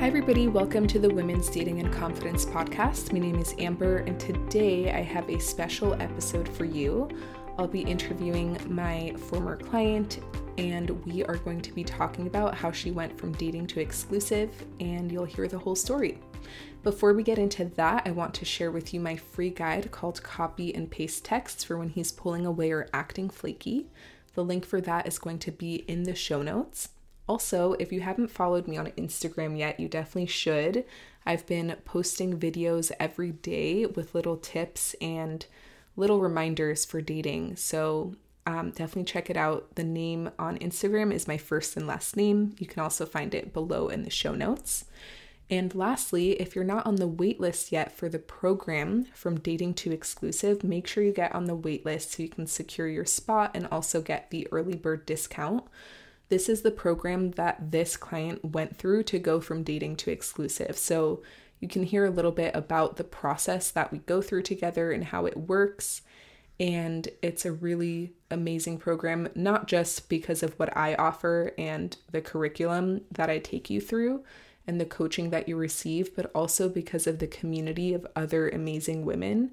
Hi, everybody. Welcome to the Women's Dating and Confidence podcast. My name is Amber, and today I have a special episode for you. I'll be interviewing my former client, and we are going to be talking about how she went from dating to exclusive, and you'll hear the whole story. Before we get into that, I want to share with you my free guide called Copy and Paste Texts for when he's pulling away or acting flaky. The link for that is going to be in the show notes. Also, if you haven't followed me on Instagram yet, you definitely should. I've been posting videos every day with little tips and little reminders for dating. So um, definitely check it out. The name on Instagram is my first and last name. You can also find it below in the show notes. And lastly, if you're not on the waitlist yet for the program from dating to exclusive, make sure you get on the waitlist so you can secure your spot and also get the early bird discount. This is the program that this client went through to go from dating to exclusive. So you can hear a little bit about the process that we go through together and how it works. And it's a really amazing program, not just because of what I offer and the curriculum that I take you through and the coaching that you receive, but also because of the community of other amazing women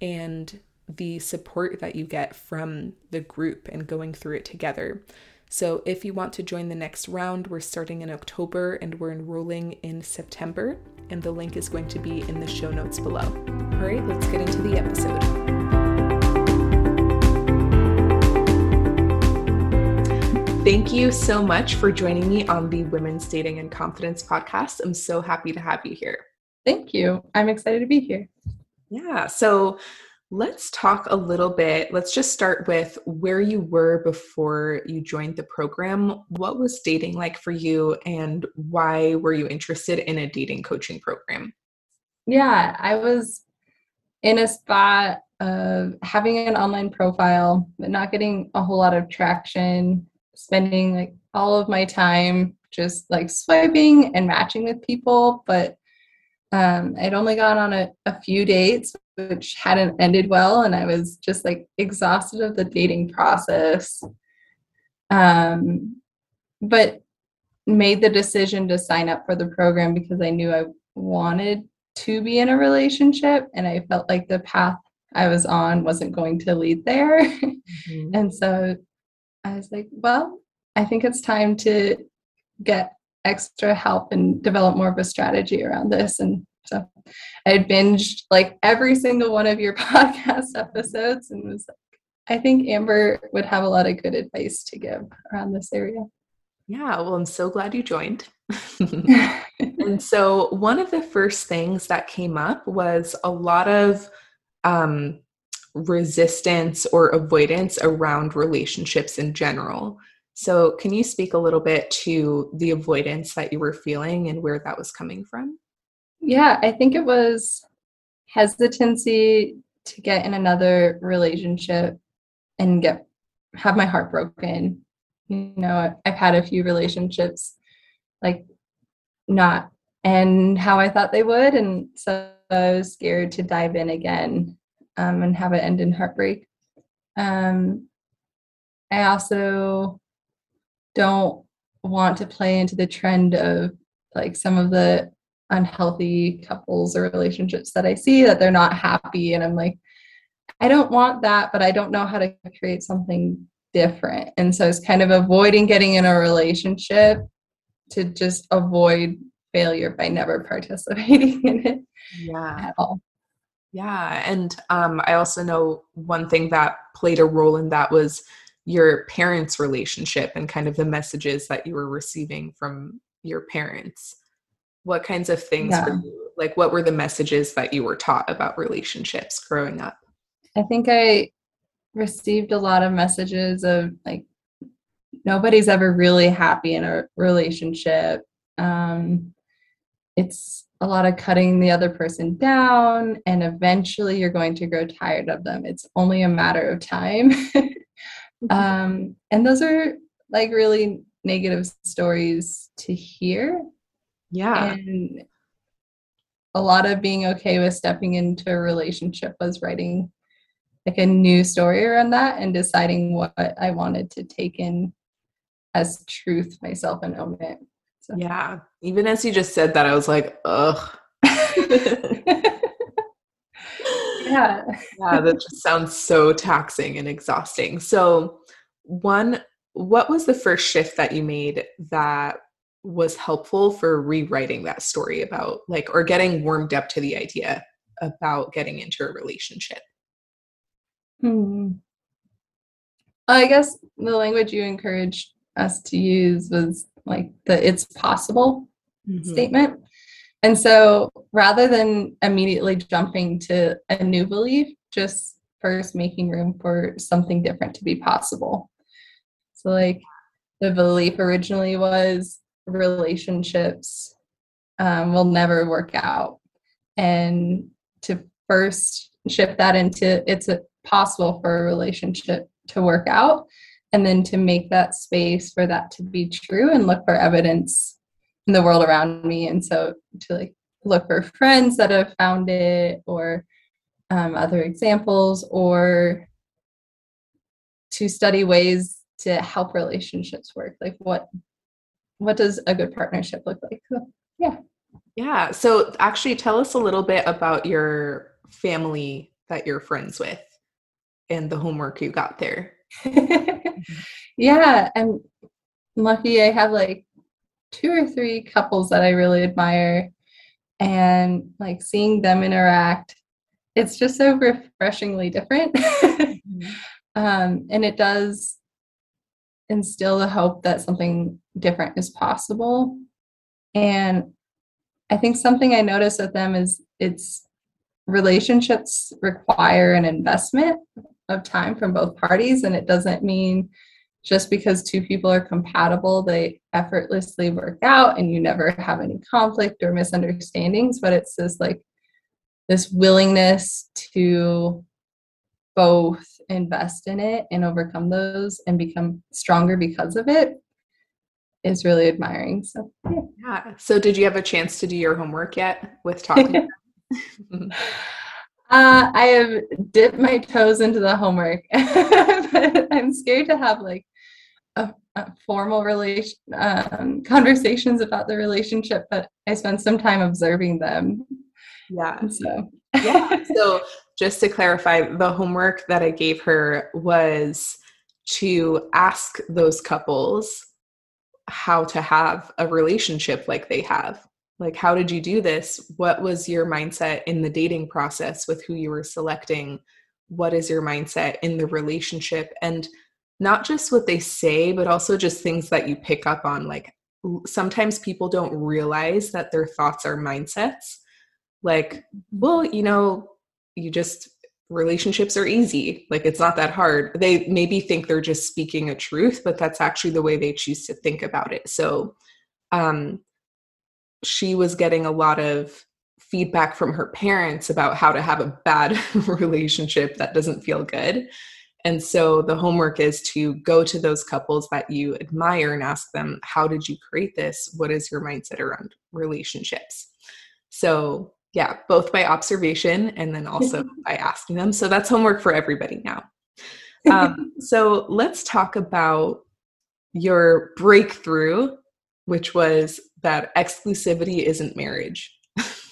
and the support that you get from the group and going through it together. So, if you want to join the next round, we're starting in October and we're enrolling in September, and the link is going to be in the show notes below. All right, let's get into the episode. Thank you so much for joining me on the Women's Dating and Confidence podcast. I'm so happy to have you here. Thank you. I'm excited to be here. Yeah. So, Let's talk a little bit. Let's just start with where you were before you joined the program. What was dating like for you, and why were you interested in a dating coaching program? Yeah, I was in a spot of having an online profile, but not getting a whole lot of traction, spending like all of my time just like swiping and matching with people, but um, I'd only gone on a, a few dates, which hadn't ended well, and I was just like exhausted of the dating process. Um, but made the decision to sign up for the program because I knew I wanted to be in a relationship, and I felt like the path I was on wasn't going to lead there. Mm-hmm. and so I was like, well, I think it's time to get extra help and develop more of a strategy around this. And so I had binged like every single one of your podcast episodes and was like, I think Amber would have a lot of good advice to give around this area. Yeah, well, I'm so glad you joined. and so, one of the first things that came up was a lot of um, resistance or avoidance around relationships in general. So, can you speak a little bit to the avoidance that you were feeling and where that was coming from? Yeah, I think it was hesitancy to get in another relationship and get have my heart broken. You know, I've had a few relationships like not end how I thought they would, and so I was scared to dive in again um, and have it end in heartbreak. Um, I also don't want to play into the trend of like some of the unhealthy couples or relationships that I see that they're not happy. And I'm like, I don't want that, but I don't know how to create something different. And so it's kind of avoiding getting in a relationship to just avoid failure by never participating in it yeah. at all. Yeah. And um, I also know one thing that played a role in that was your parents' relationship and kind of the messages that you were receiving from your parents. What kinds of things yeah. were you, like what were the messages that you were taught about relationships growing up? I think I received a lot of messages of like nobody's ever really happy in a relationship. Um, it's a lot of cutting the other person down, and eventually you're going to grow tired of them. It's only a matter of time. Mm-hmm. um, and those are like really negative stories to hear yeah and a lot of being okay with stepping into a relationship was writing like a new story around that and deciding what i wanted to take in as truth myself and own it So. Yeah. Even as you just said that, I was like, ugh. yeah. yeah, that just sounds so taxing and exhausting. So, one, what was the first shift that you made that was helpful for rewriting that story about like or getting warmed up to the idea about getting into a relationship? Hmm. I guess the language you encouraged us to use was like the it's possible mm-hmm. statement. And so rather than immediately jumping to a new belief, just first making room for something different to be possible. So, like, the belief originally was relationships um, will never work out. And to first shift that into it's a, possible for a relationship to work out and then to make that space for that to be true and look for evidence in the world around me and so to like look for friends that have found it or um, other examples or to study ways to help relationships work like what what does a good partnership look like? So, yeah. Yeah so actually tell us a little bit about your family that you're friends with and the homework you got there. Yeah i'm lucky i have like two or three couples that i really admire and like seeing them interact it's just so refreshingly different. Mm-hmm. um, and it does instill the hope that something different is possible and i think something i notice with them is it's relationships require an investment of time from both parties and it doesn't mean just because two people are compatible, they effortlessly work out and you never have any conflict or misunderstandings. But it's this like this willingness to both invest in it and overcome those and become stronger because of it is really admiring. So yeah. yeah. So did you have a chance to do your homework yet with talking? Uh, I have dipped my toes into the homework, but I'm scared to have like a, a formal relation um, conversations about the relationship. But I spent some time observing them. Yeah. So yeah. So just to clarify, the homework that I gave her was to ask those couples how to have a relationship like they have. Like how did you do this? What was your mindset in the dating process with who you were selecting? What is your mindset in the relationship? And not just what they say but also just things that you pick up on. Like sometimes people don't realize that their thoughts are mindsets. Like well you know you just relationships are easy like it's not that hard they maybe think they're just speaking a truth but that's actually the way they choose to think about it so um she was getting a lot of feedback from her parents about how to have a bad relationship that doesn't feel good. And so the homework is to go to those couples that you admire and ask them, How did you create this? What is your mindset around relationships? So, yeah, both by observation and then also by asking them. So that's homework for everybody now. Um, so let's talk about your breakthrough, which was that exclusivity isn't marriage.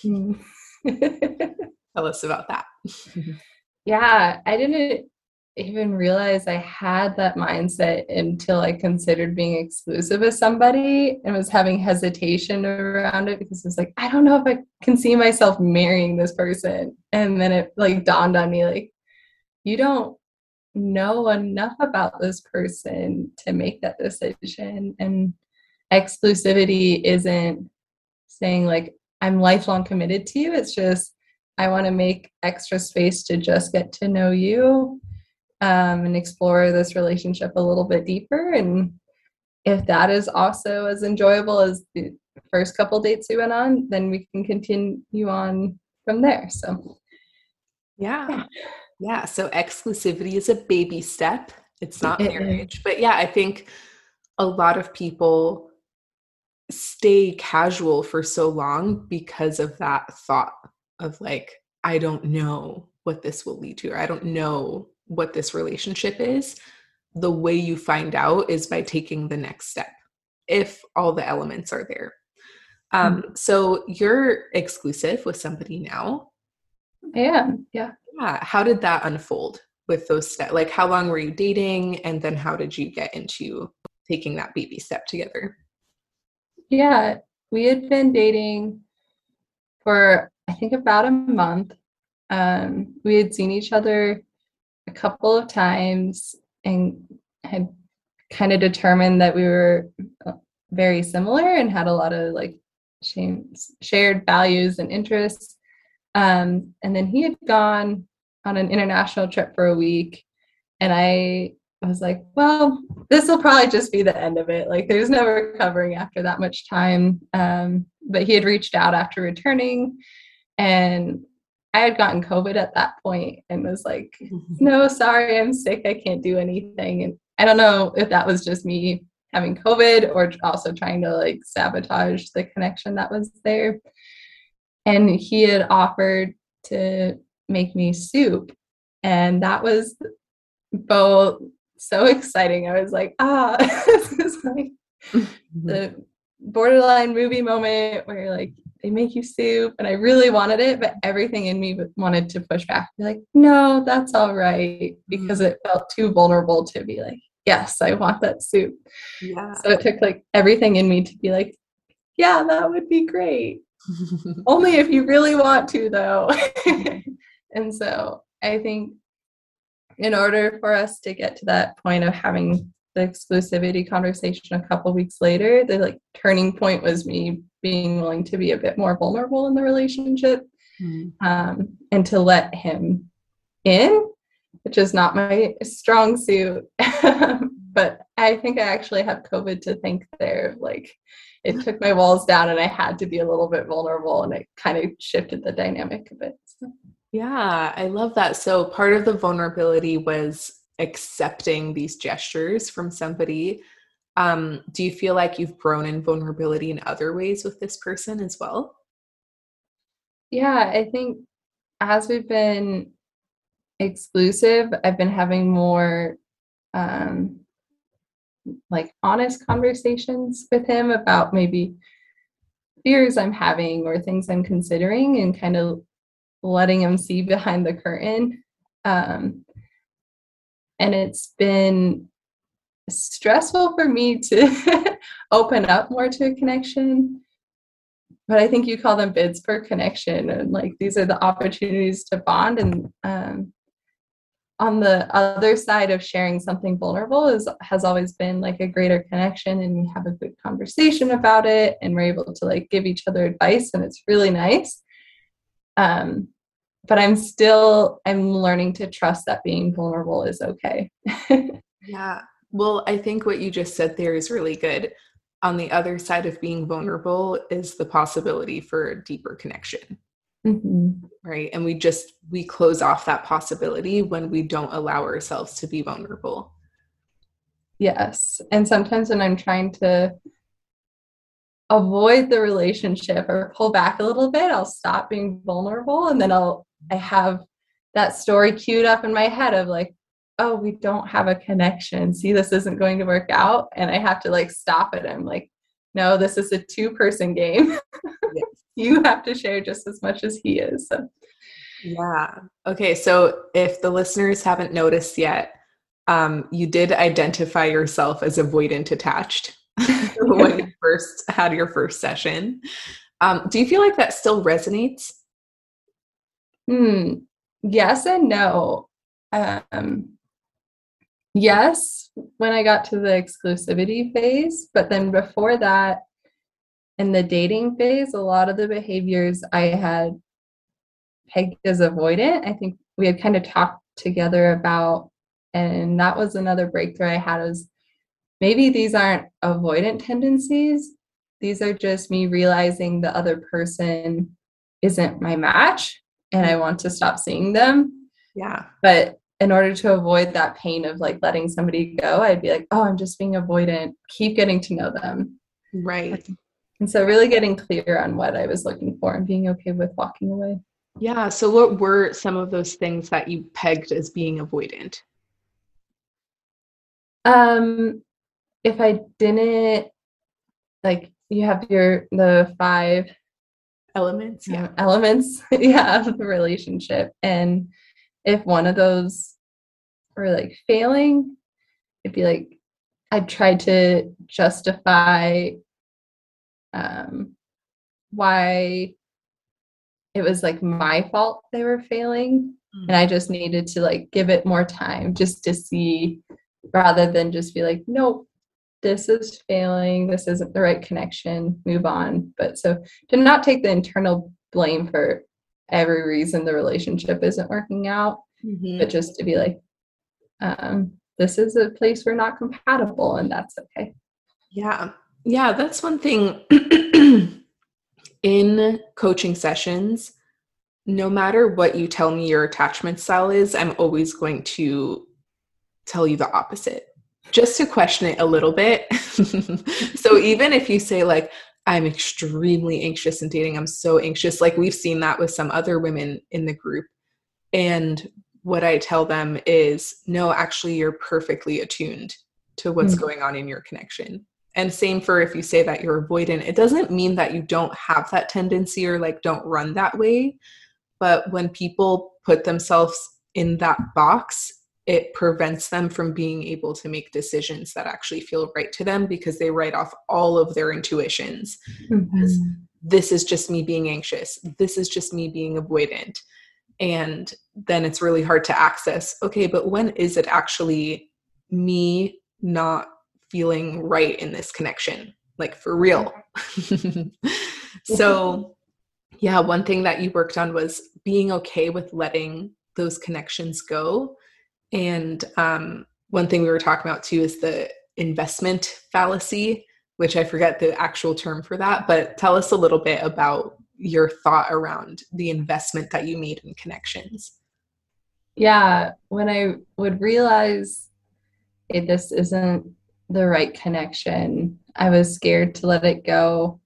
Mm. Tell us about that. yeah, I didn't even realize I had that mindset until I considered being exclusive with somebody and was having hesitation around it because it's like, I don't know if I can see myself marrying this person. And then it like dawned on me like, you don't know enough about this person to make that decision. And exclusivity isn't saying like i'm lifelong committed to you it's just i want to make extra space to just get to know you um, and explore this relationship a little bit deeper. And if that is also as enjoyable as the first couple dates we went on then we can continue on from there. So yeah. yeah. So exclusivity is a baby step. It's not marriage. But yeah i think a lot of people stay casual for so long because of that thought of like i don't know what this will lead to. Or i don't know what this relationship is the way you find out is by taking the next step if all the elements are there. Um, mm-hmm. So you're exclusive with somebody now. Am, yeah. Yeah. How did that unfold with those steps? Like, how long were you dating? And then how did you get into taking that baby step together? Yeah. We had been dating for, I think, about a month. Um, we had seen each other a couple of times and had kind of determined that we were uh, very similar and had a lot of like shared values and interests. Um, and then he had gone on an international trip for a week, and I was like, well, this will probably just be the end of it. Like, there's no recovering after that much time. Um, but he had reached out after returning, and I had gotten COVID at that point and was like, no, sorry, I'm sick. I can't do anything. And I don't know if that was just me having COVID or also trying to like sabotage the connection that was there. And he had offered to make me soup. And that was both so exciting. I was like, ah, this is like mm-hmm. the borderline movie moment where like they make you soup and I really wanted it, but everything in me wanted to push back. Be like, no, that's all right. Because mm-hmm. it felt too vulnerable to be like, yes, I want that soup. Yeah. So it took like everything in me to be like, yeah, that would be great. Only if you really want to, though. and so I think in order for us to get to that point of having the exclusivity conversation a couple weeks later, the like turning point was me being willing to be a bit more vulnerable in the relationship mm-hmm. um, and to let him in which is not my strong suit. but I think I actually have COVID to thank there. Like it took my walls down and I had to be a little bit vulnerable and it kind of shifted the dynamic a bit. So. Yeah, I love that. So part of the vulnerability was accepting these gestures from somebody. Um, do you feel like you've grown in vulnerability in other ways with this person as well? Yeah, I think as we've been exclusive, I've been having more um, like honest conversations with him about maybe fears I'm having or things I'm considering and kind of letting him see behind the curtain. Um, and it's been stressful for me to open up more to a connection but i think you call them bids for connection and like these are the opportunities to bond and um, on the other side of sharing something vulnerable is has always been like a greater connection and we have a good conversation about it and we're able to like give each other advice and it's really nice. Um but i'm still i'm learning to trust that being vulnerable is okay. Yeah well i think what you just said there is really good on the other side of being vulnerable is the possibility for a deeper connection Mm-hmm. Right. And we just, we close off that possibility when we don't allow ourselves to be vulnerable. Yes. And sometimes when I'm trying to avoid the relationship or pull back a little bit, I'll stop being vulnerable and then I'll, I have that story queued up in my head of like, oh, we don't have a connection. See, this isn't going to work out. And I have to like stop it. I'm like, no, this is a two person game. yes. you have to share just as much as he is. So. Yeah. Okay. So if the listeners haven't noticed yet, um, you did identify yourself as avoidant attached when you first had your first session. Um, do you feel like that still resonates? Hmm. Yes and no. Um, yes, when I got to the exclusivity phase, but then before that, in the dating phase, a lot of the behaviors I had pegged as avoidant, I think we had kind of talked together about, and that was another breakthrough I had was maybe these aren't avoidant tendencies. These are just me realizing the other person isn't my match and I want to stop seeing them. Yeah. But in order to avoid that pain of like letting somebody go, I'd be like, oh, I'm just being avoidant. Keep getting to know them. Right. And so, really getting clear on what I was looking for and being okay with walking away. Yeah. So, what were some of those things that you pegged as being avoidant? Um, if I didn't like you have your the five elements yeah um, elements yeah of the relationship and if one of those were like failing it'd be like i tried to justify um why it was like my fault they were failing. Mm-hmm. and i just needed to like give it more time just to see rather than just be like nope this is failing. This isn't the right connection. Move on. But so to not take the internal blame for every reason the relationship isn't working out mm-hmm. but just to be like um, this is a place we're not compatible and that's okay yeah yeah that's one thing in coaching sessions no matter what you tell me your attachment style is i'm always going to tell you the opposite just to question it a little bit. so even if you say like I'm extremely anxious in dating, I'm so anxious, like we've seen that with some other women in the group. And what I tell them is no, actually you're perfectly attuned to what's mm-hmm. going on in your connection. And same for if you say that you're avoidant, it doesn't mean that you don't have that tendency or like don't run that way. But when people put themselves in that box, it prevents them from being able to make decisions that actually feel right to them because they write off all of their intuitions. Mm-hmm. This is just me being anxious. This is just me being avoidant. And then it's really hard to access okay, but when is it actually me not feeling right in this connection? Like for real. so, yeah, one thing that you worked on was being okay with letting those connections go and um, one thing we were talking about too is the investment fallacy, which I forget the actual term for that, but tell us a little bit about your thought around the investment that you made in connections. Yeah, when I would realize hey, this isn't the right connection, I was scared to let it go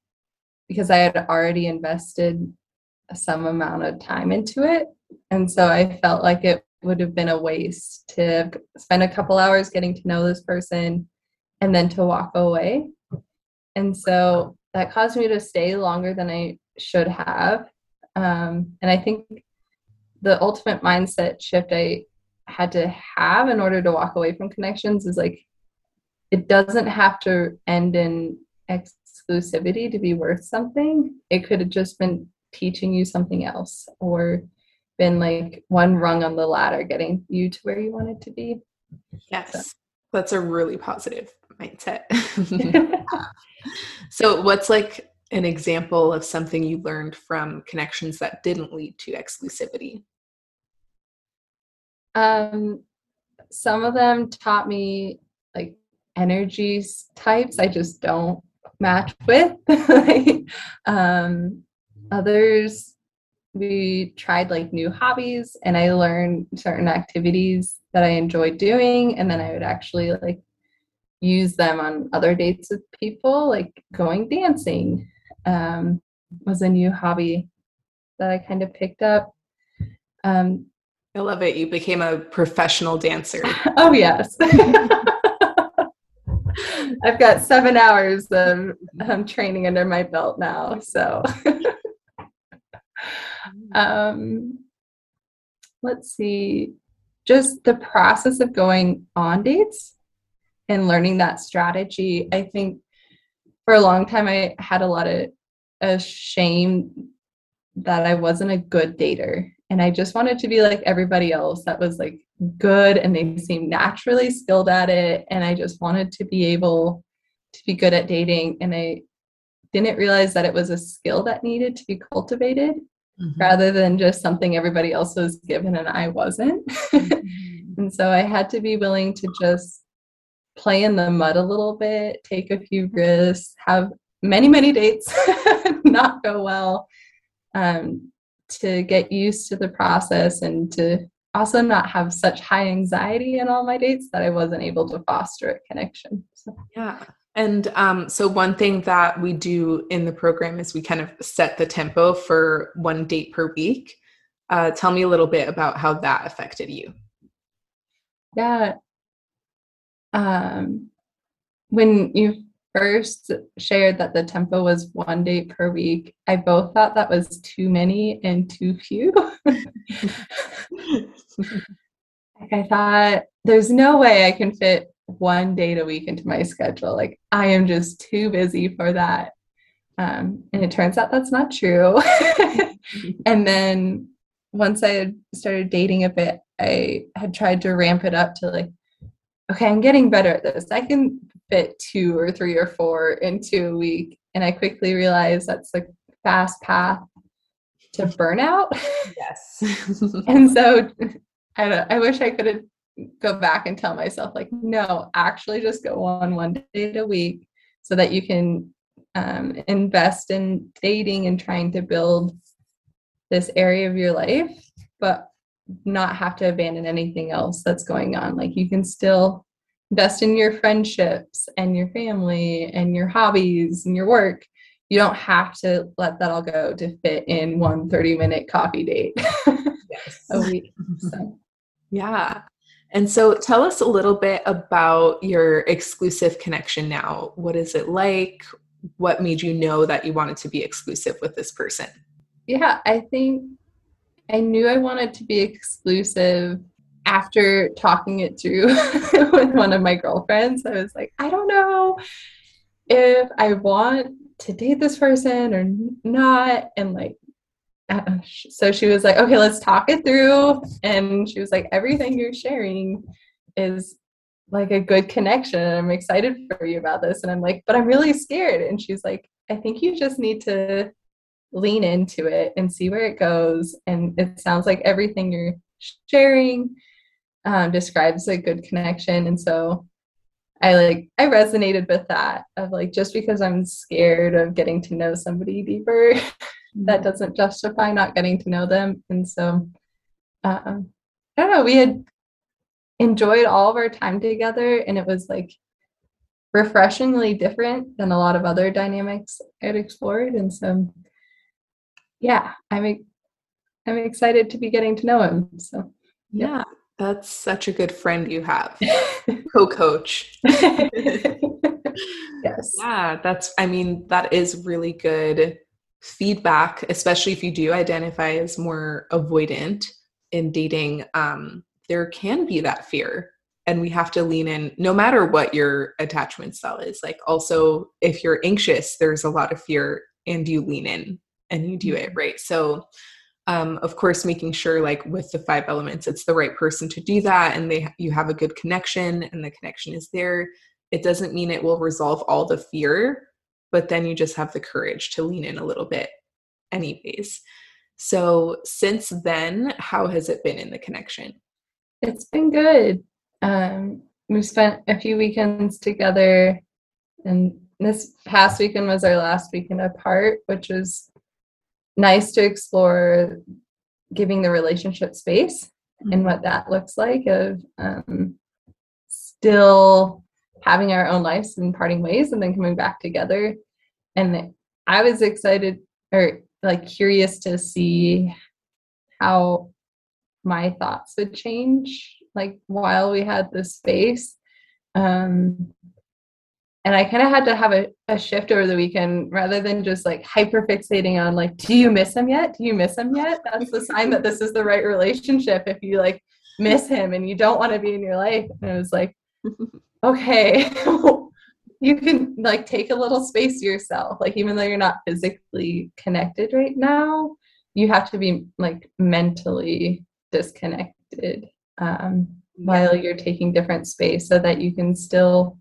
because I had already invested some amount of time into it. And so I felt like it would have been a waste to spend a couple hours getting to know this person and then to walk away. And so that caused me to stay longer than I should have. Um, and I think the ultimate mindset shift I had to have in order to walk away from connections is like, it doesn't have to end in exclusivity to be worth something. It could have just been teaching you something else or been like one rung on the ladder getting you to where you wanted to be. Yes. So. That's a really positive mindset. so, what's like an example of something you learned from connections that didn't lead to exclusivity? Um, some of them taught me like energies types I just don't match with. um, others we tried like new hobbies and I learned certain activities that I enjoyed doing and then I would actually like use them on other dates with people like going dancing um, was a new hobby that I kind of picked up. Um, I love it. You became a professional dancer. oh, yes. I've got seven hours of um, training under my belt now. So um, let's see, just the process of going on dates and learning that strategy. I think for a long time I had a lot of a shame that I wasn't a good dater. And I just wanted to be like everybody else that was like good and they seemed naturally skilled at it. And I just wanted to be able to be good at dating. And I didn't realize that it was a skill that needed to be cultivated mm-hmm. rather than just something everybody else was given and I wasn't. Mm-hmm. and so I had to be willing to just play in the mud a little bit, take a few risks, have many, many dates not go well, um, to get used to the process and to also not have such high anxiety in all my dates that I wasn't able to foster a connection. So. Yeah. And um, so, one thing that we do in the program is we kind of set the tempo for one date per week. Uh, tell me a little bit about how that affected you. Yeah. Um, when you first shared that the tempo was one date per week, I both thought that was too many and too few. like I thought there's no way I can fit one date a week into my schedule. Like I am just too busy for that. Um, and it turns out that's not true. and then once I had started dating a bit, I had tried to ramp it up to like, okay, I'm getting better at this. I can fit two or three or four into a week. And I quickly realized that's the fast path to burnout. Yes. and so I, I wish I could go back and tell myself, like, no, actually just go on one day a week so that you can um, invest in dating and trying to build this area of your life, but not have to abandon anything else that's going on. Like you can still invest in your friendships and your family and your hobbies and your work. You don't have to let that all go to fit in one 30 minute coffee date yes. a week. So. Yeah. And so tell us a little bit about your exclusive connection now. What is it like? What made you know that you wanted to be exclusive with this person? Yeah, I think I knew I wanted to be exclusive after talking it through with one of my girlfriends. I was like, I don't know if I want to date this person or not. And like, so she was like, okay, let's talk it through. And she was like, everything you're sharing is like a good connection. I'm excited for you about this. And I'm like, but I'm really scared. And she's like, I think you just need to lean into it and see where it goes. And it sounds like everything you're sharing um, describes a good connection. And so I like, I resonated with that of like, just because I'm scared of getting to know somebody deeper, that doesn't justify not getting to know them. And so, um, I don't know, we had enjoyed all of our time together and it was like refreshingly different than a lot of other dynamics I'd explored. And so yeah, I'm I'm excited to be getting to know him. So yeah, yeah that's such a good friend you have, co-coach. yes. Yeah, that's. I mean, that is really good feedback, especially if you do identify as more avoidant in dating. Um, there can be that fear and we have to lean in no matter what your attachment style is like also if you're anxious there's a lot of fear and you lean in and you do it mm-hmm. right so um, of course making sure like with the five elements it's the right person to do that and they you have a good connection and the connection is there it doesn't mean it will resolve all the fear but then you just have the courage to lean in a little bit anyways. So since then how has it been in the connection? It's been good. Um, we've spent a few weekends together and this past weekend was our last weekend apart which was nice to explore giving the relationship space mm-hmm. and what that looks like of um, still having our own lives and parting ways and then coming back together and i was excited or like curious to see how my thoughts would change like while we had this space um and I kind of had to have a, a shift over the weekend rather than just like hyper fixating on like, do you miss him yet? Do you miss him yet? That's the sign that this is the right relationship. If you like miss him and you don't want to be in your life. And it was like, okay, you can like take a little space yourself. Like, even though you're not physically connected right now, you have to be like mentally disconnected um, while you're taking different space so that you can still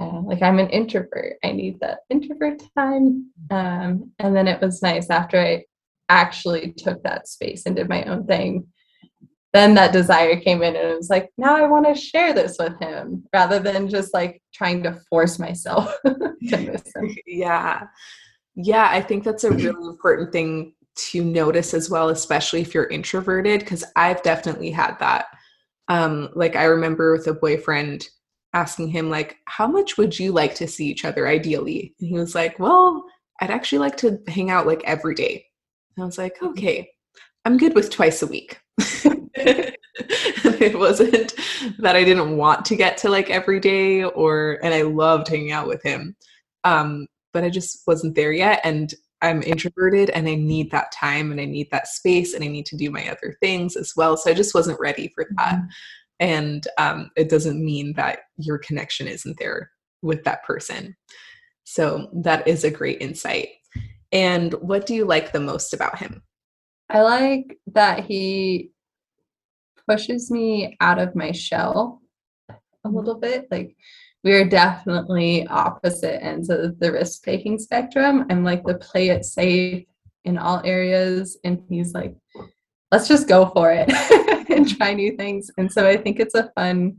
uh, like I'm an introvert. I need that introvert time. Um, and then it was nice after I actually took that space and did my own thing. Then that desire came in and it was like, now I want to share this with him rather than just like trying to force myself to. Yeah. Yeah, I think that's a really important thing to notice as well, especially if you're introverted, because I've definitely had that. Um, like I remember with a boyfriend, asking him like how much would you like to see each other ideally and he was like well i'd actually like to hang out like every day and i was like mm-hmm. okay i'm good with twice a week it wasn't that I didn't want to get to like every day or and I loved hanging out with him. Um, but I just wasn't there yet and I'm introverted and I need that time and I need that space and I need to do my other things as well. So I just wasn't ready for that. Mm-hmm. And um, it doesn't mean that your connection isn't there with that person. So that is a great insight. And what do you like the most about him? I like that he pushes me out of my shell a mm-hmm. little bit. Like we are definitely opposite ends of the risk taking spectrum. I'm like the play it safe in all areas, and he's like, let's just go for it and try new things. And so I think it's a fun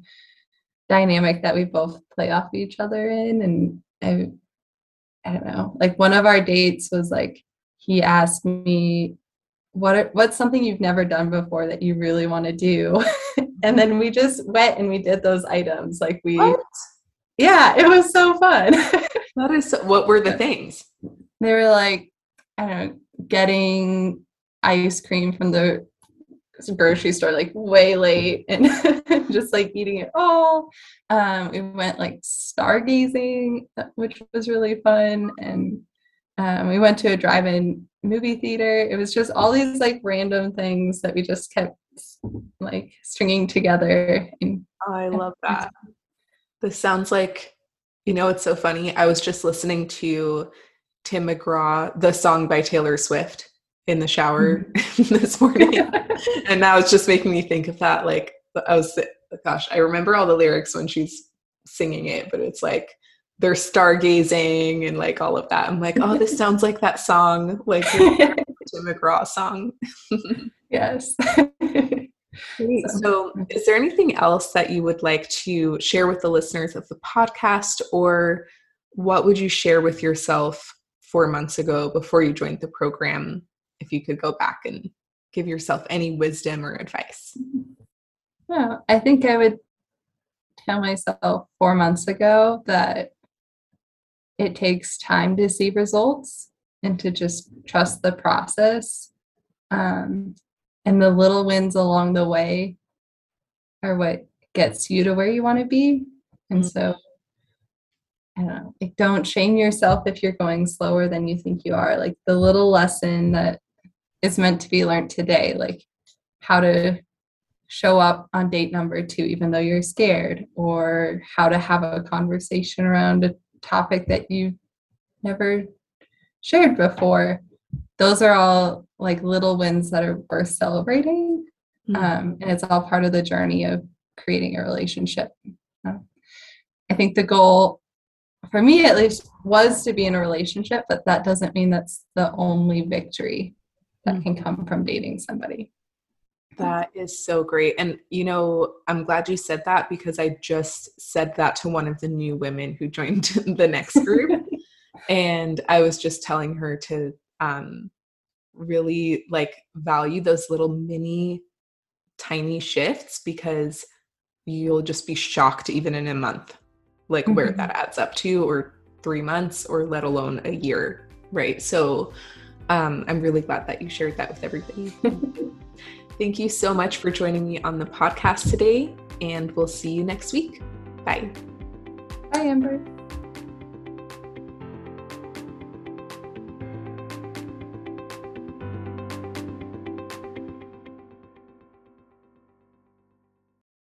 dynamic that we both play off each other in. And I, I don't know, like one of our dates was like, he asked me what are, what's something you've never done before that you really want to do? And then we just went and we did those items like we what? yeah it was so fun. That is so, what were the things? They were like i don't know getting ice cream from the grocery store like way late and just like eating it all. Um we went like stargazing which was really fun and um, we went to a drive-in movie theater. It was just all these like random things that we just kept like stringing together. And, I love that. This sounds like, you know, it's so funny. I was just listening to Tim McGraw, the song by Taylor Swift in the shower mm-hmm. this morning. and now it's just making me think of that. Like, I was, gosh, I remember all the lyrics when she's singing it, but it's like, they're stargazing and like all of that. I'm like, oh, this sounds like that song, like Tim McGraw song. yes. So, is there anything else that you would like to share with the listeners of the podcast, or what would you share with yourself four months ago before you joined the program? If you could go back and give yourself any wisdom or advice. Yeah, I think I would tell myself four months ago that it takes time to see results and to just trust the process. Um, and the little wins along the way are what gets you to where you want to be. And mm-hmm. so, I don't know, like don't shame yourself if you're going slower than you think you are. Like the little lesson that is meant to be learned today, like how to show up on date number two, even though you're scared, or how to have a conversation around a topic that you've never shared before those are all like little wins that are worth celebrating mm-hmm. um, and it's all part of the journey of creating a relationship uh, i think the goal for me at least was to be in a relationship but that doesn't mean that's the only victory that mm-hmm. can come from dating somebody that is so great. And, you know, I'm glad you said that because I just said that to one of the new women who joined the next group. and I was just telling her to um, really like value those little mini, tiny shifts because you'll just be shocked even in a month, like mm-hmm. where that adds up to, or three months, or let alone a year. Right. So, um, I'm really glad that you shared that with everybody. Thank you so much for joining me on the podcast today, and we'll see you next week. Bye. Bye, Amber.